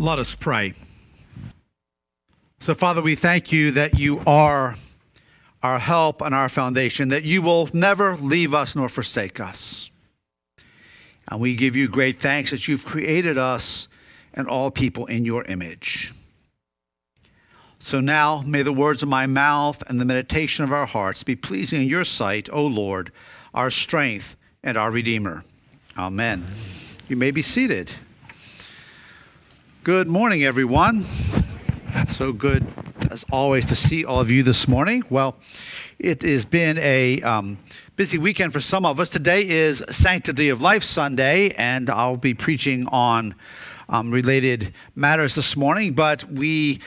Let us pray. So, Father, we thank you that you are our help and our foundation, that you will never leave us nor forsake us. And we give you great thanks that you've created us and all people in your image. So now may the words of my mouth and the meditation of our hearts be pleasing in your sight, O Lord, our strength and our Redeemer. Amen. You may be seated. Good morning, everyone. So good, as always, to see all of you this morning. Well, it has been a um, busy weekend for some of us. Today is Sanctity of Life Sunday, and I'll be preaching on um, related matters this morning. But we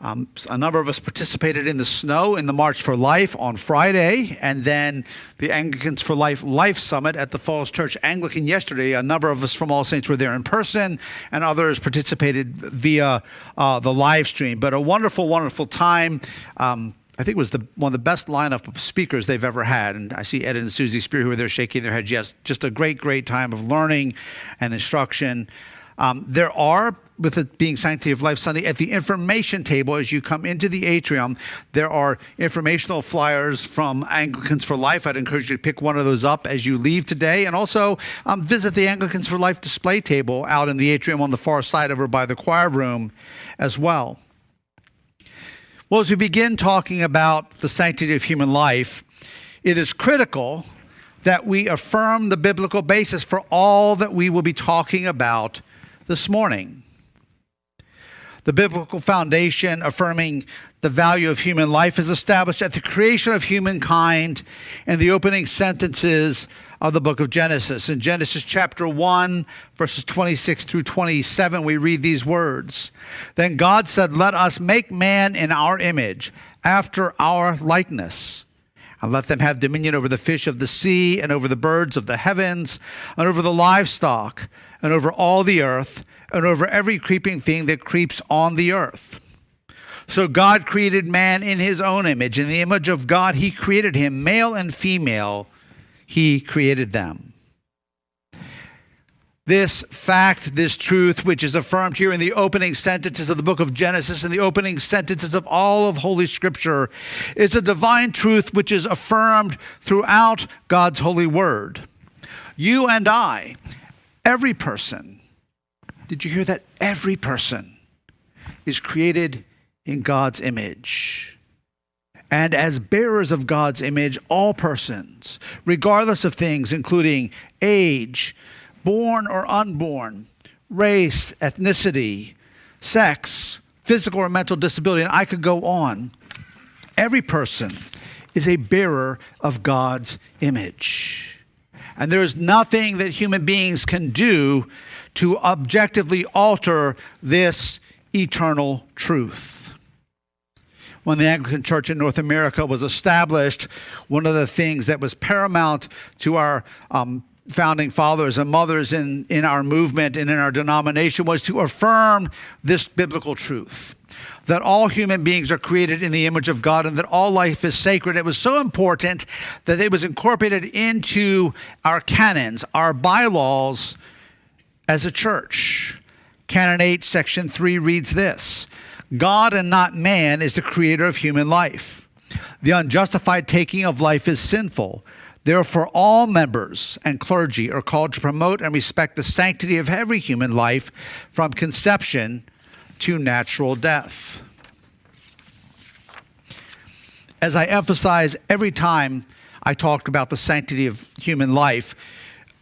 um, a number of us participated in the snow in the March for Life on Friday, and then the Anglicans for Life Life Summit at the Falls Church Anglican yesterday. A number of us from All Saints were there in person, and others participated via uh, the live stream. But a wonderful, wonderful time. Um, I think it was the, one of the best lineup of speakers they've ever had. And I see Ed and Susie Spear who are there shaking their heads. Yes, just a great, great time of learning and instruction. Um, there are with it being Sanctity of Life Sunday, at the information table as you come into the atrium, there are informational flyers from Anglicans for Life. I'd encourage you to pick one of those up as you leave today. And also um, visit the Anglicans for Life display table out in the atrium on the far side over by the choir room as well. Well, as we begin talking about the sanctity of human life, it is critical that we affirm the biblical basis for all that we will be talking about this morning the biblical foundation affirming the value of human life is established at the creation of humankind in the opening sentences of the book of Genesis. In Genesis chapter 1, verses 26 through 27, we read these words Then God said, Let us make man in our image, after our likeness. And let them have dominion over the fish of the sea, and over the birds of the heavens, and over the livestock, and over all the earth and over every creeping thing that creeps on the earth. So God created man in his own image. In the image of God, he created him, male and female, he created them. This fact, this truth, which is affirmed here in the opening sentences of the book of Genesis and the opening sentences of all of Holy Scripture, is a divine truth which is affirmed throughout God's holy word. You and I, every person, did you hear that? Every person is created in God's image. And as bearers of God's image, all persons, regardless of things including age, born or unborn, race, ethnicity, sex, physical or mental disability, and I could go on, every person is a bearer of God's image. And there is nothing that human beings can do to objectively alter this eternal truth. When the Anglican Church in North America was established, one of the things that was paramount to our um, founding fathers and mothers in, in our movement and in our denomination was to affirm this biblical truth that all human beings are created in the image of God and that all life is sacred. It was so important that it was incorporated into our canons, our bylaws, as a church. Canon 8, Section 3 reads this God and not man is the creator of human life. The unjustified taking of life is sinful. Therefore, all members and clergy are called to promote and respect the sanctity of every human life from conception to natural death. As I emphasize every time I talk about the sanctity of human life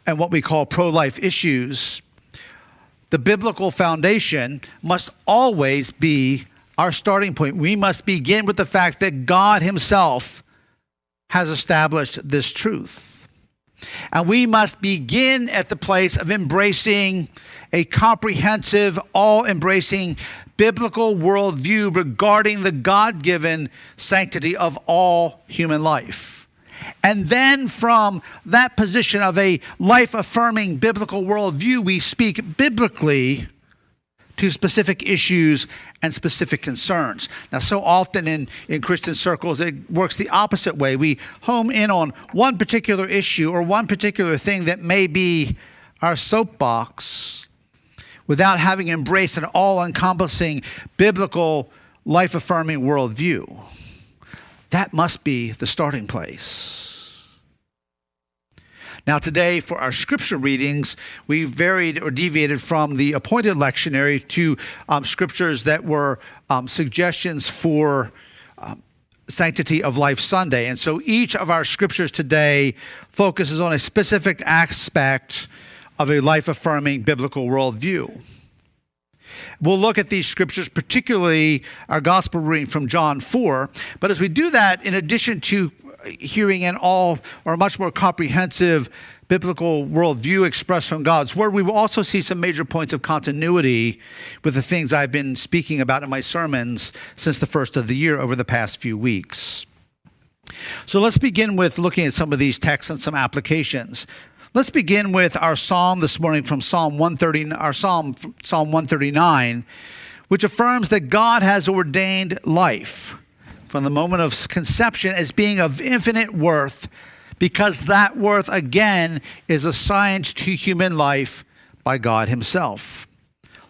and what we call pro life issues, the biblical foundation must always be our starting point. We must begin with the fact that God Himself has established this truth. And we must begin at the place of embracing a comprehensive, all embracing biblical worldview regarding the God given sanctity of all human life. And then from that position of a life affirming biblical worldview, we speak biblically to specific issues and specific concerns. Now, so often in, in Christian circles, it works the opposite way. We home in on one particular issue or one particular thing that may be our soapbox without having embraced an all encompassing biblical life affirming worldview. That must be the starting place. Now, today, for our scripture readings, we varied or deviated from the appointed lectionary to um, scriptures that were um, suggestions for um, Sanctity of Life Sunday. And so each of our scriptures today focuses on a specific aspect of a life affirming biblical worldview. We'll look at these scriptures, particularly our gospel reading from John 4. But as we do that, in addition to hearing an all or a much more comprehensive biblical worldview expressed from God's Word, we will also see some major points of continuity with the things I've been speaking about in my sermons since the first of the year over the past few weeks. So let's begin with looking at some of these texts and some applications. Let's begin with our psalm this morning from Psalm 130, our psalm, Psalm 139, which affirms that God has ordained life from the moment of conception as being of infinite worth because that worth again is assigned to human life by God Himself.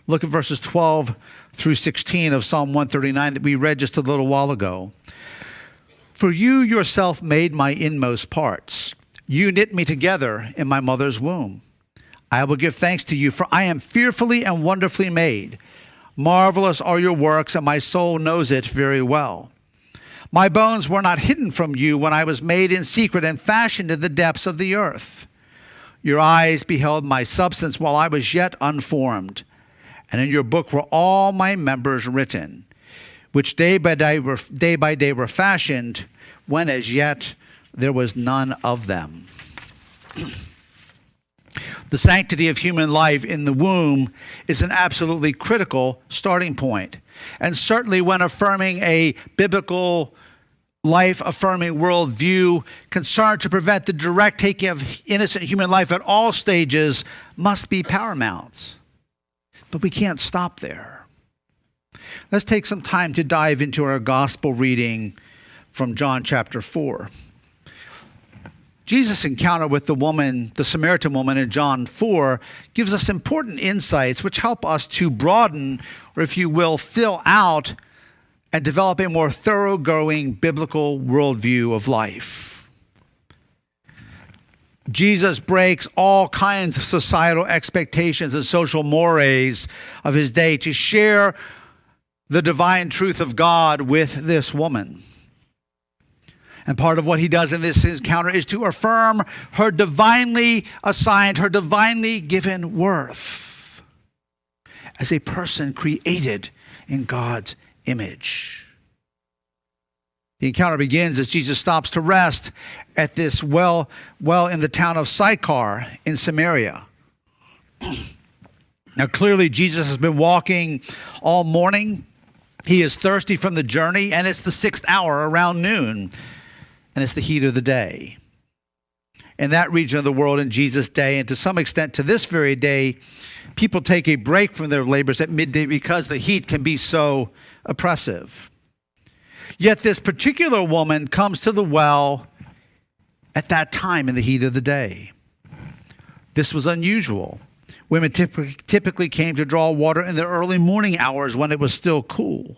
Look at verses 12 through 16 of Psalm 139 that we read just a little while ago. For you yourself made my inmost parts. You knit me together in my mother's womb. I will give thanks to you, for I am fearfully and wonderfully made. Marvelous are your works, and my soul knows it very well. My bones were not hidden from you when I was made in secret and fashioned in the depths of the earth. Your eyes beheld my substance while I was yet unformed, and in your book were all my members written, which day by day were, day by day were fashioned, when as yet there was none of them. the sanctity of human life in the womb is an absolutely critical starting point. And certainly, when affirming a biblical, life affirming worldview concerned to prevent the direct taking of innocent human life at all stages, must be paramount. But we can't stop there. Let's take some time to dive into our gospel reading from John chapter 4. Jesus' encounter with the woman, the Samaritan woman in John 4, gives us important insights which help us to broaden, or if you will, fill out and develop a more thoroughgoing biblical worldview of life. Jesus breaks all kinds of societal expectations and social mores of his day to share the divine truth of God with this woman. And part of what he does in this encounter is to affirm her divinely assigned, her divinely given worth as a person created in God's image. The encounter begins as Jesus stops to rest at this well, well in the town of Sychar in Samaria. now, clearly, Jesus has been walking all morning. He is thirsty from the journey, and it's the sixth hour around noon and it's the heat of the day. In that region of the world in Jesus' day, and to some extent to this very day, people take a break from their labors at midday because the heat can be so oppressive. Yet this particular woman comes to the well at that time in the heat of the day. This was unusual. Women typically came to draw water in the early morning hours when it was still cool.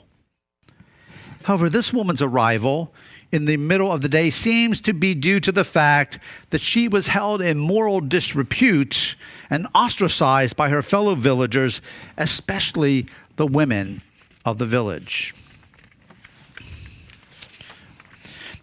However, this woman's arrival in the middle of the day seems to be due to the fact that she was held in moral disrepute and ostracized by her fellow villagers, especially the women of the village.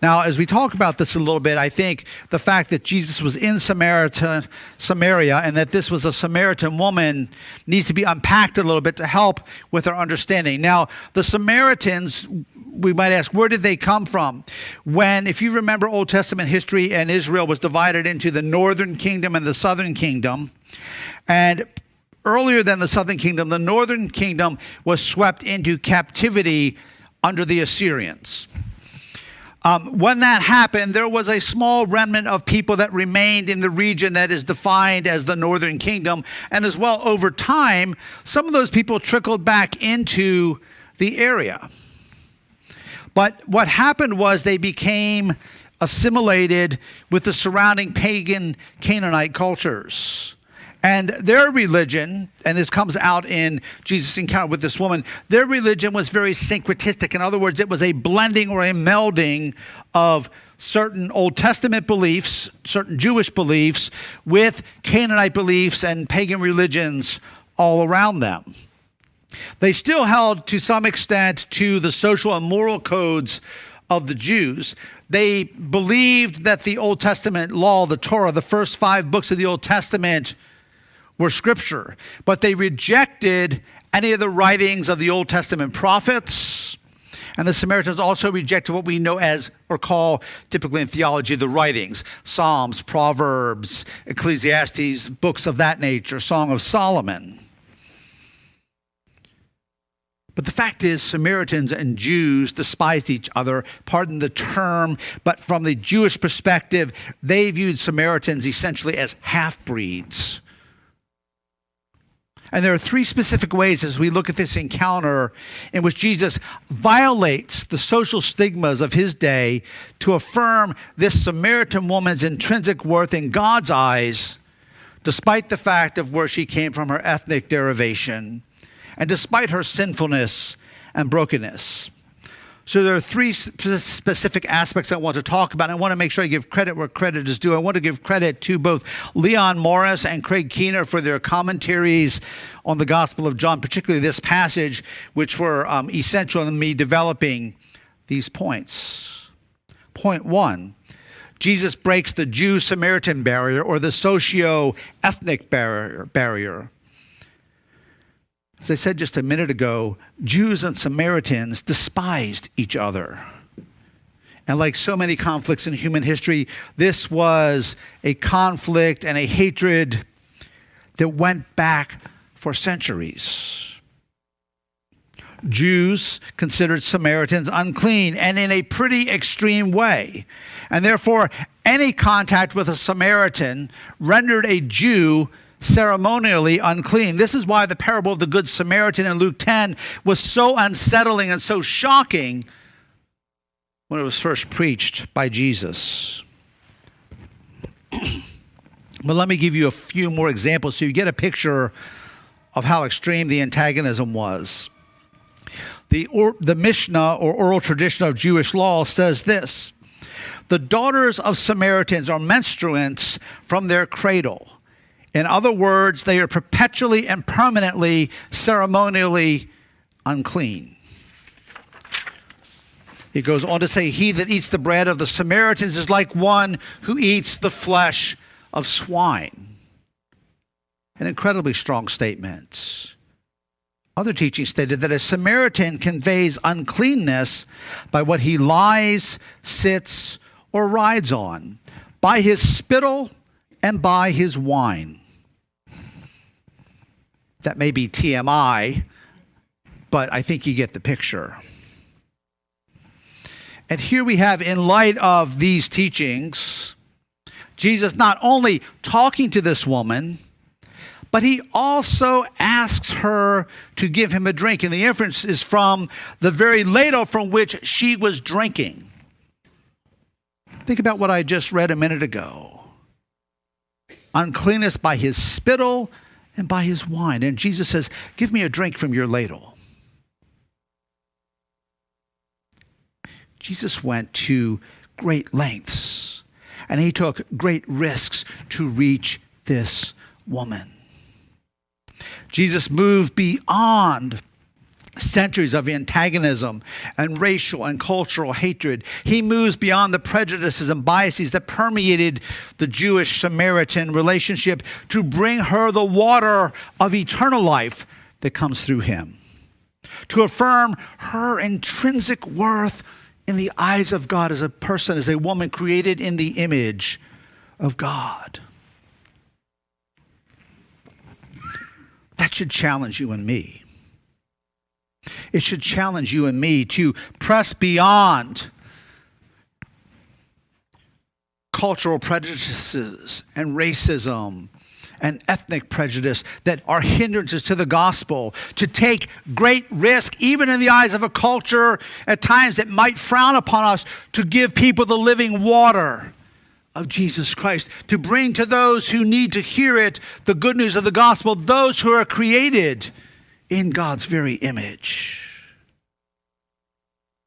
Now, as we talk about this a little bit, I think the fact that Jesus was in Samaritan, Samaria and that this was a Samaritan woman needs to be unpacked a little bit to help with our understanding. Now, the Samaritans, we might ask, where did they come from? When, if you remember Old Testament history, and Israel was divided into the northern kingdom and the southern kingdom, and earlier than the southern kingdom, the northern kingdom was swept into captivity under the Assyrians. Um, when that happened, there was a small remnant of people that remained in the region that is defined as the northern kingdom. And as well, over time, some of those people trickled back into the area. But what happened was they became assimilated with the surrounding pagan Canaanite cultures. And their religion, and this comes out in Jesus' encounter with this woman, their religion was very syncretistic. In other words, it was a blending or a melding of certain Old Testament beliefs, certain Jewish beliefs, with Canaanite beliefs and pagan religions all around them. They still held to some extent to the social and moral codes of the Jews. They believed that the Old Testament law, the Torah, the first five books of the Old Testament, were scripture, but they rejected any of the writings of the Old Testament prophets. And the Samaritans also rejected what we know as or call typically in theology the writings Psalms, Proverbs, Ecclesiastes, books of that nature, Song of Solomon. But the fact is, Samaritans and Jews despised each other, pardon the term, but from the Jewish perspective, they viewed Samaritans essentially as half breeds. And there are three specific ways as we look at this encounter in which Jesus violates the social stigmas of his day to affirm this Samaritan woman's intrinsic worth in God's eyes, despite the fact of where she came from, her ethnic derivation, and despite her sinfulness and brokenness. So there are three specific aspects I want to talk about. I want to make sure I give credit where credit is due. I want to give credit to both Leon Morris and Craig Keener for their commentaries on the Gospel of John, particularly this passage, which were um, essential in me developing these points. Point one. Jesus breaks the Jew Samaritan barrier or the socio ethnic barrier, barrier. As I said just a minute ago, Jews and Samaritans despised each other. And like so many conflicts in human history, this was a conflict and a hatred that went back for centuries. Jews considered Samaritans unclean and in a pretty extreme way. And therefore, any contact with a Samaritan rendered a Jew ceremonially unclean. This is why the parable of the Good Samaritan in Luke 10 was so unsettling and so shocking when it was first preached by Jesus. but let me give you a few more examples so you get a picture of how extreme the antagonism was. The, or, the Mishnah or oral tradition of Jewish law says this The daughters of Samaritans are menstruants from their cradle. In other words, they are perpetually and permanently ceremonially unclean. He goes on to say, He that eats the bread of the Samaritans is like one who eats the flesh of swine. An incredibly strong statement. Other teachings stated that a Samaritan conveys uncleanness by what he lies, sits, or rides on, by his spittle, and by his wine. That may be TMI, but I think you get the picture. And here we have, in light of these teachings, Jesus not only talking to this woman, but he also asks her to give him a drink. And the inference is from the very ladle from which she was drinking. Think about what I just read a minute ago uncleanness by his spittle and by his wine. And Jesus says, Give me a drink from your ladle. Jesus went to great lengths and he took great risks to reach this woman. Jesus moved beyond centuries of antagonism and racial and cultural hatred. He moves beyond the prejudices and biases that permeated the Jewish Samaritan relationship to bring her the water of eternal life that comes through him, to affirm her intrinsic worth in the eyes of God as a person, as a woman created in the image of God. That should challenge you and me. It should challenge you and me to press beyond cultural prejudices and racism and ethnic prejudice that are hindrances to the gospel, to take great risk, even in the eyes of a culture at times that might frown upon us, to give people the living water of Jesus Christ, to bring to those who need to hear it the good news of the gospel, those who are created in God's very image.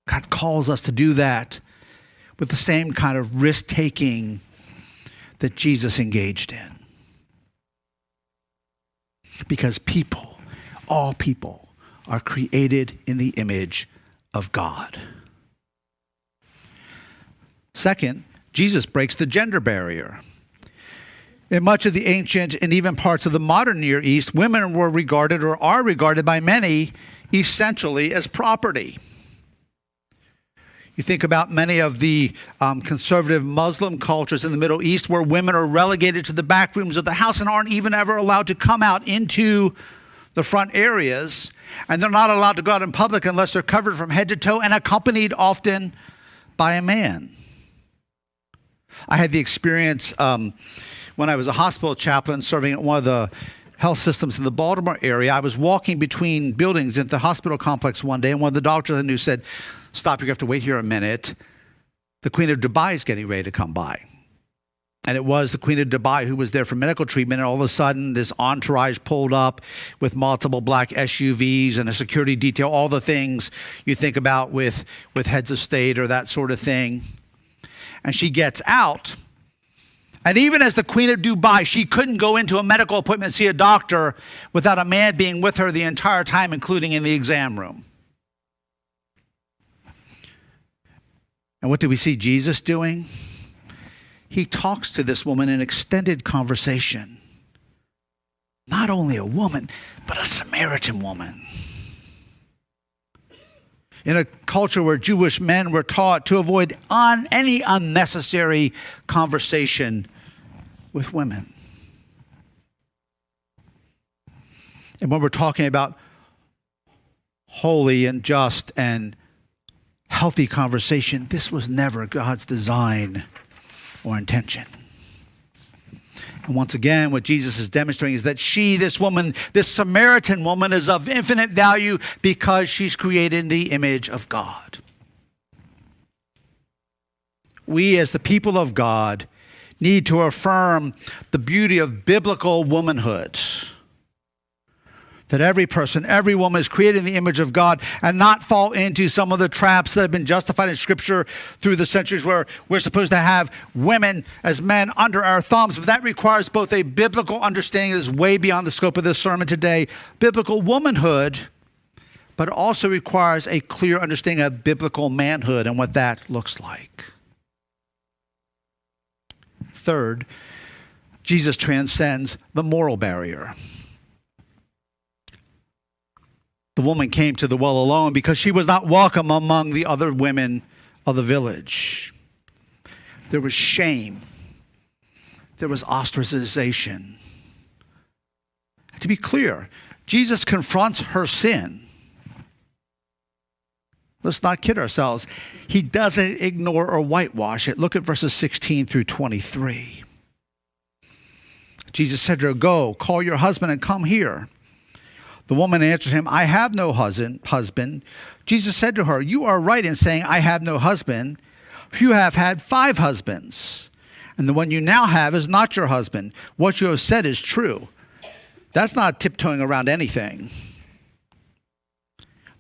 God calls us to do that with the same kind of risk taking that Jesus engaged in. Because people, all people, are created in the image of God. Second, Jesus breaks the gender barrier. In much of the ancient and even parts of the modern Near East, women were regarded or are regarded by many essentially as property. You think about many of the um, conservative Muslim cultures in the Middle East where women are relegated to the back rooms of the house and aren't even ever allowed to come out into the front areas. And they're not allowed to go out in public unless they're covered from head to toe and accompanied often by a man. I had the experience um, when I was a hospital chaplain serving at one of the health systems in the Baltimore area. I was walking between buildings at the hospital complex one day, and one of the doctors I knew said, Stop, you have to wait here a minute. The Queen of Dubai is getting ready to come by. And it was the Queen of Dubai who was there for medical treatment. And all of a sudden, this entourage pulled up with multiple black SUVs and a security detail, all the things you think about with, with heads of state or that sort of thing and she gets out. And even as the Queen of Dubai, she couldn't go into a medical appointment see a doctor without a man being with her the entire time, including in the exam room. And what do we see Jesus doing? He talks to this woman in extended conversation. Not only a woman, but a Samaritan woman in a culture where Jewish men were taught to avoid on any unnecessary conversation with women. And when we're talking about holy and just and healthy conversation, this was never God's design or intention. And once again, what Jesus is demonstrating is that she, this woman, this Samaritan woman, is of infinite value because she's created in the image of God. We, as the people of God, need to affirm the beauty of biblical womanhood that every person, every woman is created in the image of God and not fall into some of the traps that have been justified in Scripture through the centuries where we're supposed to have women as men under our thumbs. But that requires both a biblical understanding that is way beyond the scope of this sermon today, biblical womanhood, but also requires a clear understanding of biblical manhood and what that looks like. Third, Jesus transcends the moral barrier. The woman came to the well alone because she was not welcome among the other women of the village. There was shame, there was ostracization. To be clear, Jesus confronts her sin. Let's not kid ourselves. He doesn't ignore or whitewash it. Look at verses 16 through 23. Jesus said to her, Go, call your husband and come here. The woman answered him, I have no husband. husband. Jesus said to her, You are right in saying, I have no husband. You have had five husbands, and the one you now have is not your husband. What you have said is true. That's not tiptoeing around anything.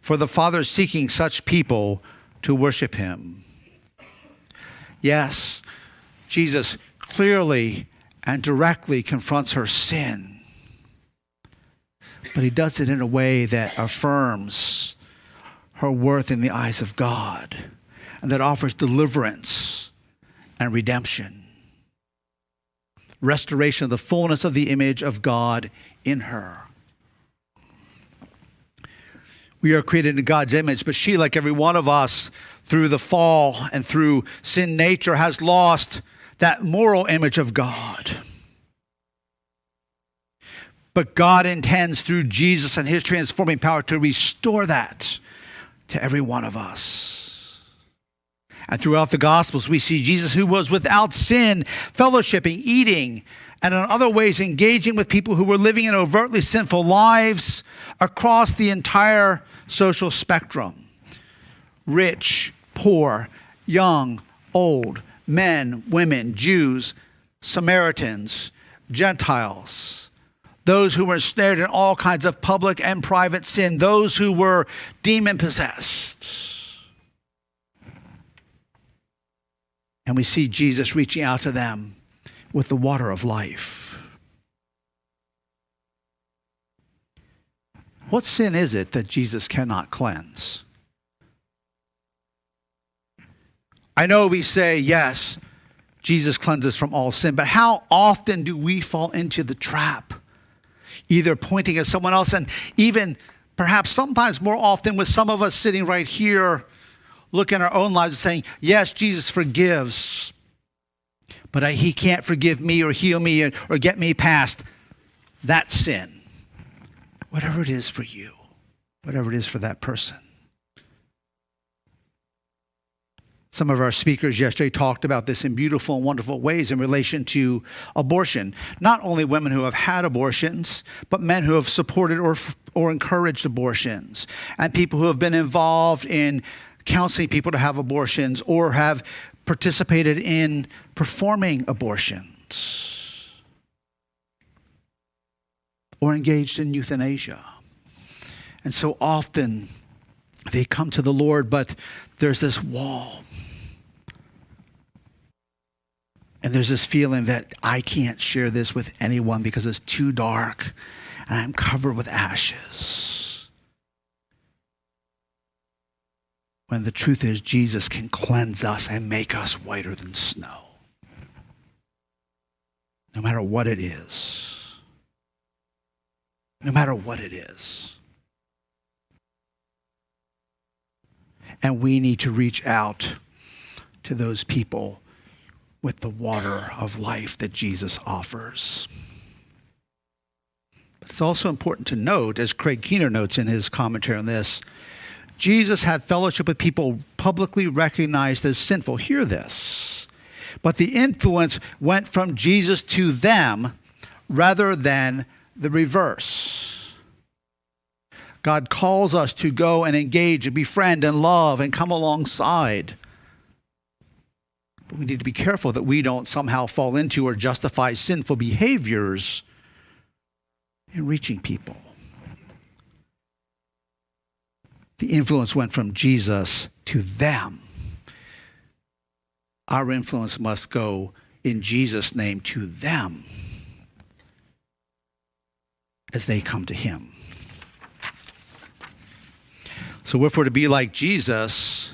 For the Father is seeking such people to worship him. Yes, Jesus clearly and directly confronts her sin but he does it in a way that affirms her worth in the eyes of God and that offers deliverance and redemption. Restoration of the fullness of the image of God in her. We are created in God's image, but she, like every one of us, through the fall and through sin nature, has lost that moral image of God. But God intends through Jesus and his transforming power to restore that to every one of us. And throughout the Gospels, we see Jesus, who was without sin, fellowshipping, eating, and in other ways engaging with people who were living in overtly sinful lives across the entire social spectrum rich, poor, young, old, men, women, Jews, Samaritans, Gentiles those who were ensnared in all kinds of public and private sin, those who were demon possessed. And we see Jesus reaching out to them with the water of life. What sin is it that Jesus cannot cleanse? I know we say, yes, Jesus cleanses from all sin, but how often do we fall into the trap? Either pointing at someone else, and even perhaps sometimes more often with some of us sitting right here, looking at our own lives and saying, Yes, Jesus forgives, but I, he can't forgive me or heal me or, or get me past that sin. Whatever it is for you, whatever it is for that person. Some of our speakers yesterday talked about this in beautiful and wonderful ways in relation to abortion. Not only women who have had abortions, but men who have supported or, or encouraged abortions, and people who have been involved in counseling people to have abortions or have participated in performing abortions or engaged in euthanasia. And so often they come to the Lord, but there's this wall. And there's this feeling that I can't share this with anyone because it's too dark and I'm covered with ashes. When the truth is Jesus can cleanse us and make us whiter than snow. No matter what it is. No matter what it is. And we need to reach out to those people with the water of life that Jesus offers. But it's also important to note, as Craig Keener notes in his commentary on this, Jesus had fellowship with people publicly recognized as sinful. Hear this. But the influence went from Jesus to them rather than the reverse. God calls us to go and engage and befriend and love and come alongside. But we need to be careful that we don't somehow fall into or justify sinful behaviors in reaching people. The influence went from Jesus to them. Our influence must go in Jesus' name to them as they come to Him. So, wherefore, to be like Jesus,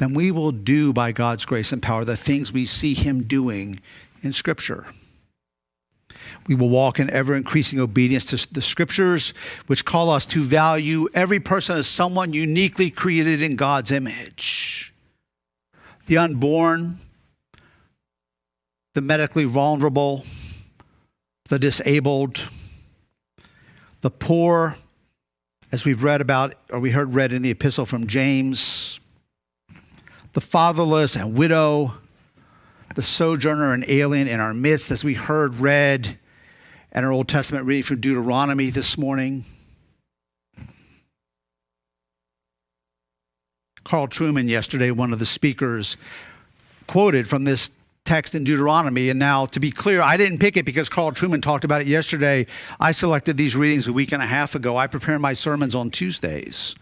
then we will do by God's grace and power the things we see Him doing in Scripture. We will walk in ever increasing obedience to the scriptures, which call us to value every person as someone uniquely created in God's image. The unborn, the medically vulnerable, the disabled, the poor, as we've read about, or we heard read in the epistle from James, the fatherless and widow, the sojourner and alien in our midst, as we heard read and our Old Testament reading from Deuteronomy this morning. Carl Trueman, yesterday, one of the speakers, quoted from this text in Deuteronomy. And now, to be clear, I didn't pick it because Carl Trueman talked about it yesterday. I selected these readings a week and a half ago. I prepare my sermons on Tuesdays.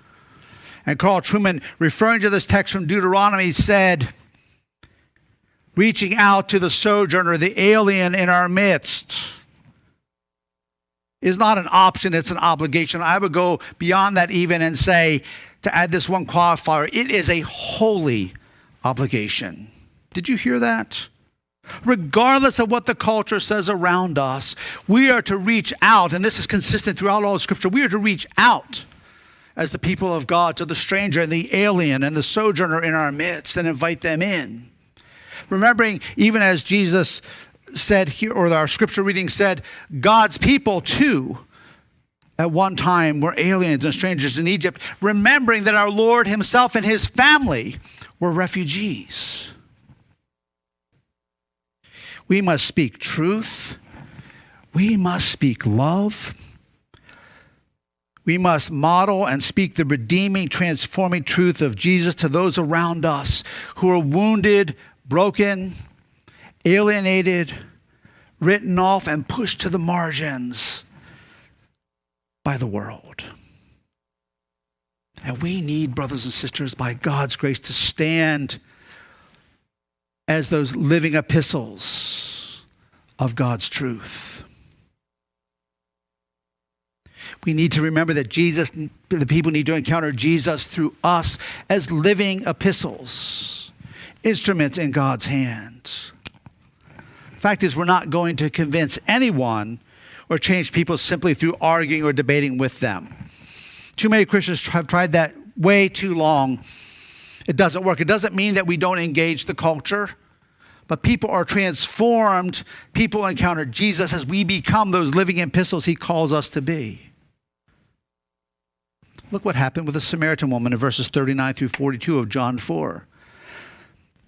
And Carl Trueman, referring to this text from Deuteronomy, said, reaching out to the sojourner, the alien in our midst is not an option, it's an obligation. I would go beyond that even and say, to add this one qualifier, it is a holy obligation. Did you hear that? Regardless of what the culture says around us, we are to reach out, and this is consistent throughout all of Scripture. We are to reach out as the people of God to the stranger and the alien and the sojourner in our midst and invite them in. Remembering, even as Jesus said here, or our scripture reading said, God's people too at one time were aliens and strangers in Egypt, remembering that our Lord Himself and His family were refugees. We must speak truth. We must speak love. We must model and speak the redeeming, transforming truth of Jesus to those around us who are wounded, broken, alienated, written off, and pushed to the margins by the world. And we need, brothers and sisters, by God's grace, to stand as those living epistles of God's truth. We need to remember that Jesus, the people need to encounter Jesus through us as living epistles, instruments in God's hands. Fact is, we're not going to convince anyone or change people simply through arguing or debating with them. Too many Christians have tried that way too long. It doesn't work. It doesn't mean that we don't engage the culture, but people are transformed. People encounter Jesus as we become those living epistles he calls us to be. Look what happened with the Samaritan woman in verses 39 through 42 of John 4.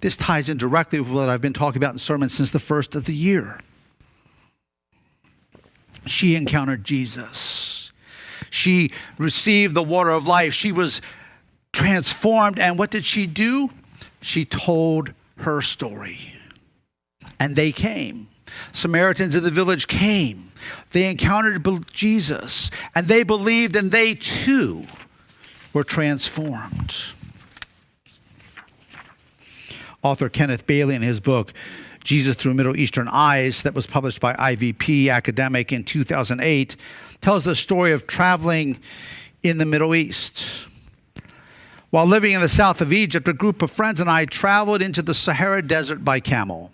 This ties in directly with what I've been talking about in sermons since the first of the year. She encountered Jesus. She received the water of life. She was transformed. And what did she do? She told her story. And they came. Samaritans in the village came they encountered Jesus and they believed, and they too were transformed. Author Kenneth Bailey, in his book, Jesus Through Middle Eastern Eyes, that was published by IVP Academic in 2008, tells the story of traveling in the Middle East. While living in the south of Egypt, a group of friends and I traveled into the Sahara Desert by camel.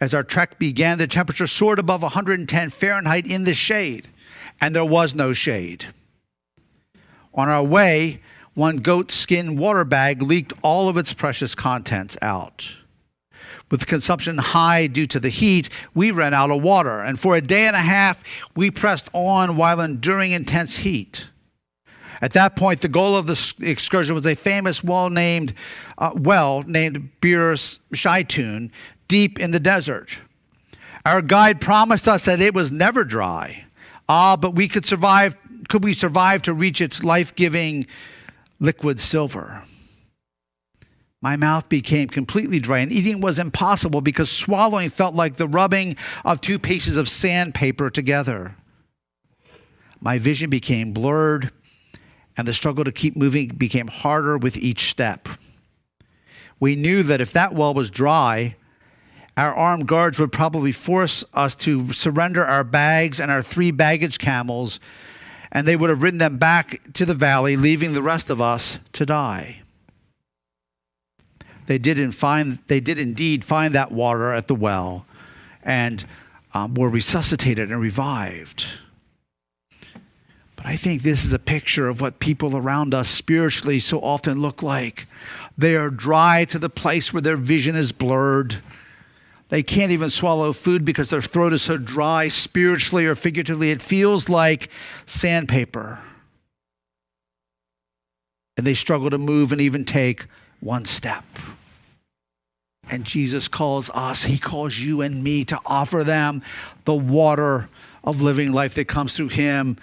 As our trek began, the temperature soared above 110 Fahrenheit in the shade, and there was no shade. On our way, one goat skin water bag leaked all of its precious contents out. With consumption high due to the heat, we ran out of water, and for a day and a half, we pressed on while enduring intense heat. At that point, the goal of the excursion was a famous well named uh, well named Bir Shaitun deep in the desert. Our guide promised us that it was never dry. Ah, but we could survive. Could we survive to reach its life giving liquid silver? My mouth became completely dry, and eating was impossible because swallowing felt like the rubbing of two pieces of sandpaper together. My vision became blurred, and the struggle to keep moving became harder with each step. We knew that if that well was dry, our armed guards would probably force us to surrender our bags and our three baggage camels, and they would have ridden them back to the valley, leaving the rest of us to die. They did, find, they did indeed find that water at the well and um, were resuscitated and revived. But I think this is a picture of what people around us spiritually so often look like. They are dry to the place where their vision is blurred they can't even swallow food because their throat is so dry, spiritually or figuratively. It feels like sandpaper. And they struggle to move and even take one step. And Jesus calls us, He calls you and me to offer them the water of living life that comes through Him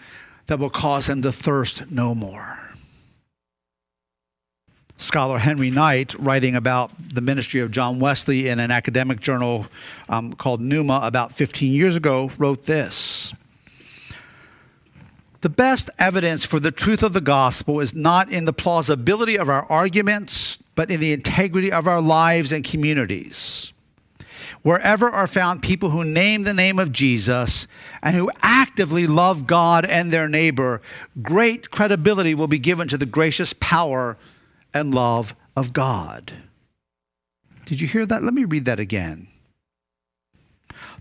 that will cause them to thirst no more scholar Henry Knight, writing about the ministry of John Wesley in an academic journal um, called Numa about 15 years ago, wrote this. The best evidence for the truth of the gospel is not in the plausibility of our arguments, but in the integrity of our lives and communities. wherever are found people who name the name of Jesus and who actively love God and their neighbor, great credibility will be given to the gracious power and love of God. Did you hear that? Let me read that again.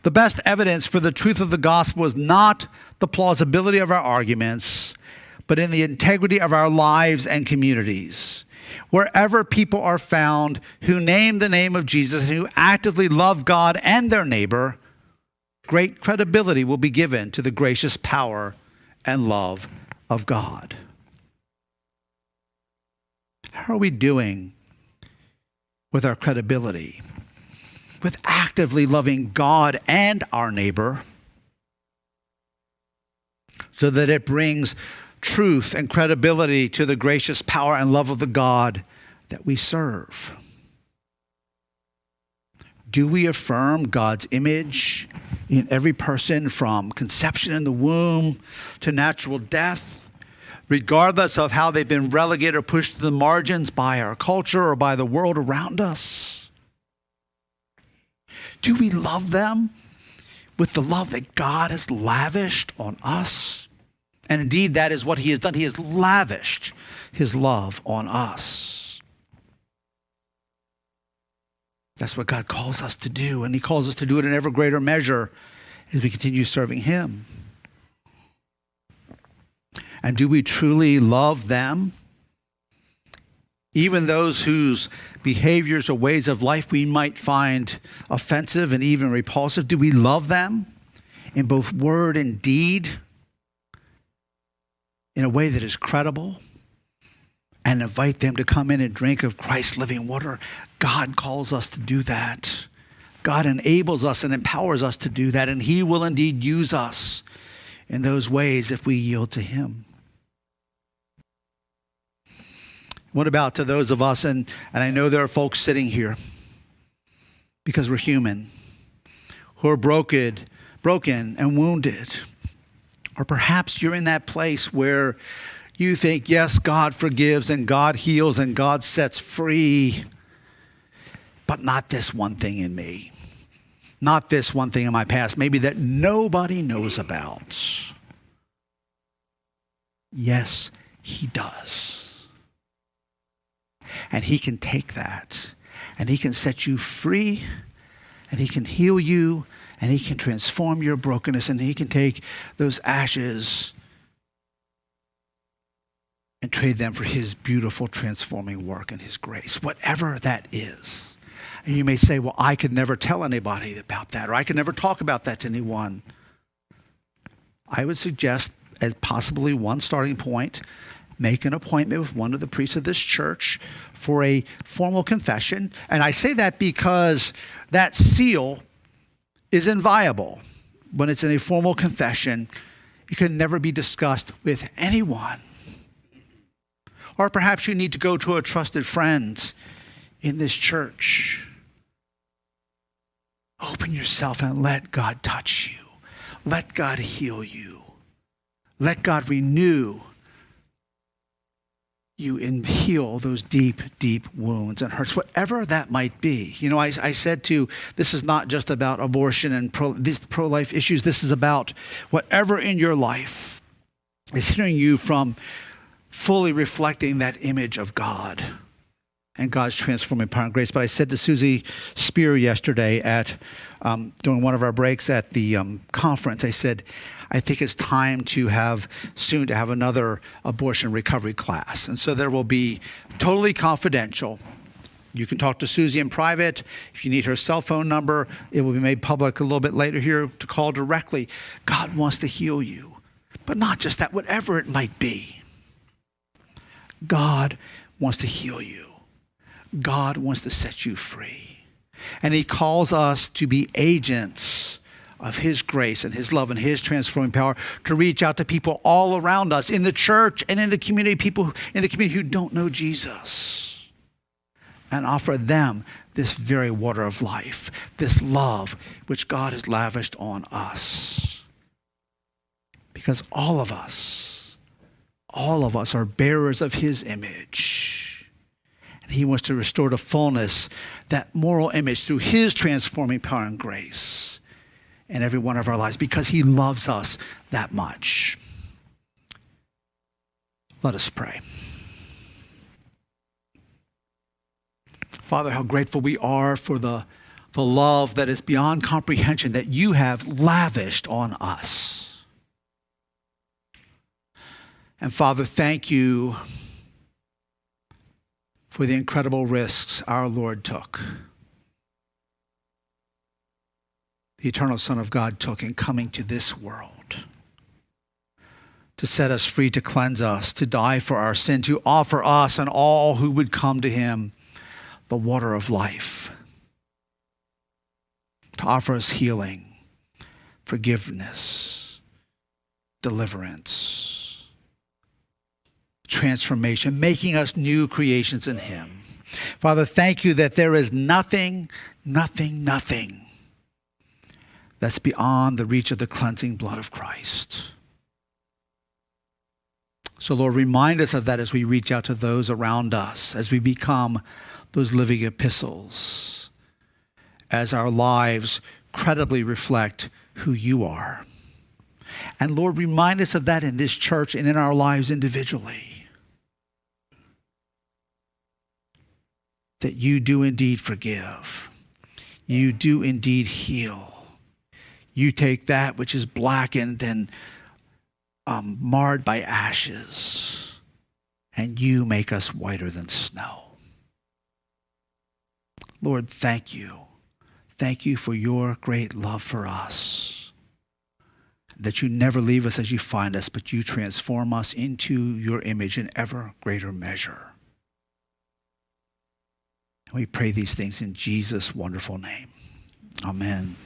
The best evidence for the truth of the gospel is not the plausibility of our arguments, but in the integrity of our lives and communities wherever people are found who name the name of Jesus and who actively love God and their neighbor, great credibility will be given to the gracious power and love of God. How are we doing with our credibility? With actively loving God and our neighbor so that it brings truth and credibility to the gracious power and love of the God that we serve? Do we affirm God's image in every person from conception in the womb to natural death, regardless of how they've been relegated or pushed to the margins by our culture or by the world around us? Do we love them with the love that God has lavished on us? And indeed, that is what he has done. He has lavished his love on us. That's what God calls us to do, and he calls us to do it in ever greater measure as we continue serving him. And do we truly love them? Even those whose behaviors or ways of life we might find offensive and even repulsive, do we love them in both word and deed? in a way that is credible and invite them to come in and drink of Christ's living water. God calls us to do that. God enables us and empowers us to do that, and He will indeed use us in those ways if we yield to Him. What about to those of us, and, and I know there are folks sitting here because we're human, who are broken, broken and wounded or perhaps you're in that place where you think, yes, God forgives and God heals and God sets free, but not this one thing in me. Not this one thing in my past, maybe that nobody knows about. Yes, He does. And He can take that and He can set you free and He can heal you and He can transform your brokenness and He can take those ashes and trade them for His beautiful transforming work and His grace, whatever that is. And you may say, well, I could never tell anybody about that, or I could never talk about that to anyone. I would suggest, as possibly one starting point, make an appointment with one of the priests of this church for a formal confession. And I say that because that seal is inviolable. When it's in a formal confession, it can never be discussed with anyone. Or perhaps you need to go to a trusted friend in this church. Open yourself and let God touch you. Let God heal you. Let God renew you and heal those deep, deep wounds and hurts, whatever that might be. You know, I, I said to this is not just about abortion and pro, these pro life issues. This is about whatever in your life is hindering you from fully reflecting that image of God and God's transforming power and grace. But I said to Susie Spear yesterday at um, during one of our breaks at the um, conference, I said, I think it's time to have soon to have another abortion recovery class. And so there will be totally confidential. You can talk to Susie in private. If you need her cell phone number, it will be made public a little bit later here to call directly. God wants to heal you, but not just that, whatever it might be. God wants to heal you. God wants to set you free. And He calls us to be agents of His grace and His love and His transforming power to reach out to people all around us in the church and in the community, people in the community who don't know Jesus, and offer them this very water of life, this love which God has lavished on us. Because all of us, all of us are bearers of His image. And He wants to restore to fullness that moral image through His transforming power and grace in every one of our lives because He loves us that much. Let us pray. Father, how grateful we are for the, the love that is beyond comprehension that you have lavished on us. And Father, thank you for the incredible risks our Lord took. The eternal Son of God took in coming to this world to set us free, to cleanse us, to die for our sin, to offer us and all who would come to him the water of life, to offer us healing, forgiveness, deliverance, transformation, making us new creations in him. Father, thank you that there is nothing, nothing, nothing that's beyond the reach of the cleansing blood of Christ. So, Lord, remind us of that as we reach out to those around us, as we become those living epistles, as our lives credibly reflect who you are. And Lord, remind us of that in this church and in our lives individually. That you do indeed forgive, you do indeed heal. You take that which is blackened and um, marred by ashes, and you make us whiter than snow. Lord, thank you. Thank you for your great love for us. That you never leave us as you find us, but you transform us into your image in ever greater measure. We pray these things in Jesus' wonderful name. Amen.